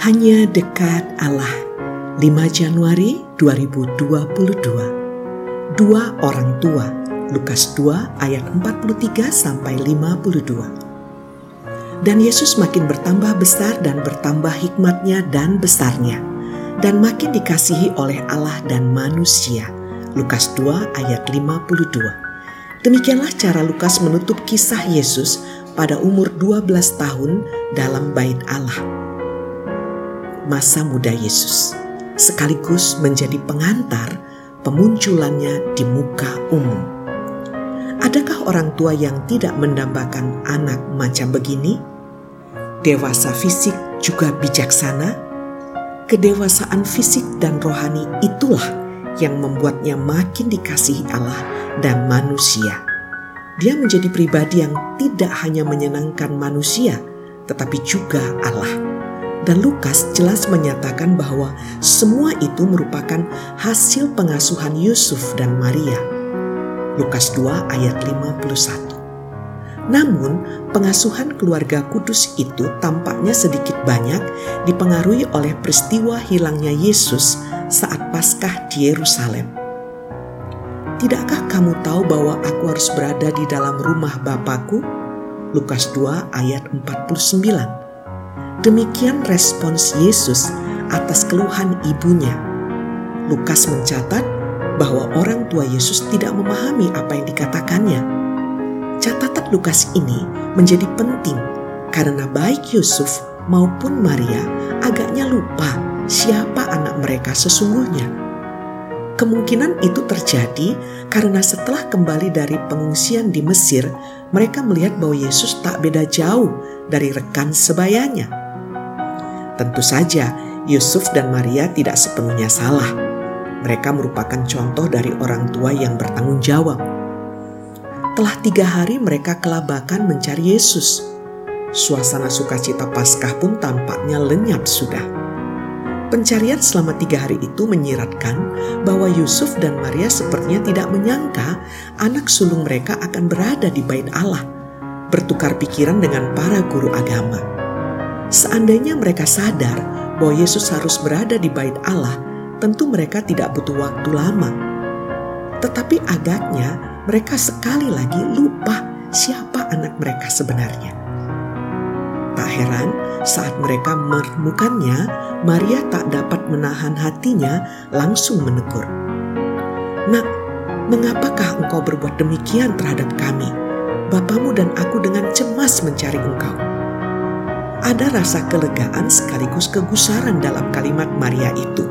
Hanya dekat Allah. 5 Januari 2022 Dua orang tua. Lukas 2 ayat 43 sampai 52 Dan Yesus makin bertambah besar dan bertambah hikmatnya dan besarnya. Dan makin dikasihi oleh Allah dan manusia. Lukas 2 ayat 52. Demikianlah cara Lukas menutup kisah Yesus pada umur 12 tahun dalam bait Allah masa muda Yesus, sekaligus menjadi pengantar pemunculannya di muka umum. Adakah orang tua yang tidak mendambakan anak macam begini? Dewasa fisik juga bijaksana. Kedewasaan fisik dan rohani itulah yang membuatnya makin dikasihi Allah dan manusia. Dia menjadi pribadi yang tidak hanya menyenangkan manusia, tetapi juga Allah dan Lukas jelas menyatakan bahwa semua itu merupakan hasil pengasuhan Yusuf dan Maria. Lukas 2 ayat 51. Namun, pengasuhan keluarga kudus itu tampaknya sedikit banyak dipengaruhi oleh peristiwa hilangnya Yesus saat Paskah di Yerusalem. Tidakkah kamu tahu bahwa aku harus berada di dalam rumah Bapakku? Lukas 2 ayat 49. Demikian respons Yesus atas keluhan ibunya. Lukas mencatat bahwa orang tua Yesus tidak memahami apa yang dikatakannya. Catatan Lukas ini menjadi penting karena baik Yusuf maupun Maria agaknya lupa siapa anak mereka sesungguhnya. Kemungkinan itu terjadi karena setelah kembali dari pengungsian di Mesir, mereka melihat bahwa Yesus tak beda jauh dari rekan sebayanya. Tentu saja, Yusuf dan Maria tidak sepenuhnya salah. Mereka merupakan contoh dari orang tua yang bertanggung jawab. Telah tiga hari mereka kelabakan mencari Yesus. Suasana sukacita Paskah pun tampaknya lenyap sudah. Pencarian selama tiga hari itu menyiratkan bahwa Yusuf dan Maria sepertinya tidak menyangka anak sulung mereka akan berada di bait Allah, bertukar pikiran dengan para guru agama. Seandainya mereka sadar bahwa Yesus harus berada di bait Allah, tentu mereka tidak butuh waktu lama. Tetapi agaknya mereka sekali lagi lupa siapa anak mereka sebenarnya. Tak heran saat mereka menemukannya, Maria tak dapat menahan hatinya langsung menegur. Nak, mengapakah engkau berbuat demikian terhadap kami? Bapamu dan aku dengan cemas mencari engkau ada rasa kelegaan sekaligus kegusaran dalam kalimat Maria itu.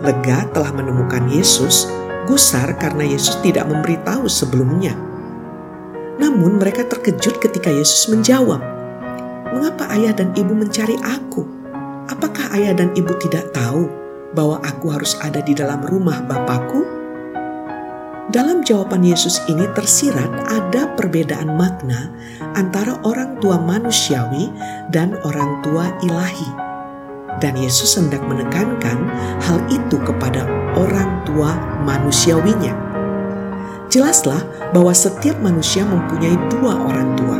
Lega telah menemukan Yesus, gusar karena Yesus tidak memberitahu sebelumnya. Namun mereka terkejut ketika Yesus menjawab, "Mengapa ayah dan ibu mencari aku? Apakah ayah dan ibu tidak tahu bahwa aku harus ada di dalam rumah Bapakku?" Dalam jawaban Yesus ini tersirat ada perbedaan makna antara orang tua manusiawi dan orang tua ilahi. Dan Yesus hendak menekankan hal itu kepada orang tua manusiawinya. Jelaslah bahwa setiap manusia mempunyai dua orang tua,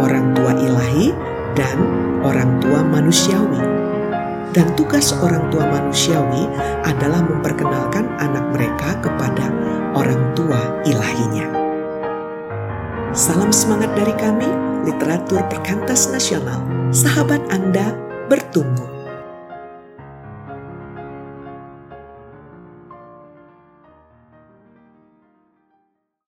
orang tua ilahi dan orang tua manusiawi. Dan tugas orang tua manusiawi adalah memperkenalkan anak mereka kepada orang tua ilahinya. Salam semangat dari kami, literatur perkantas nasional. Sahabat Anda bertumbuh.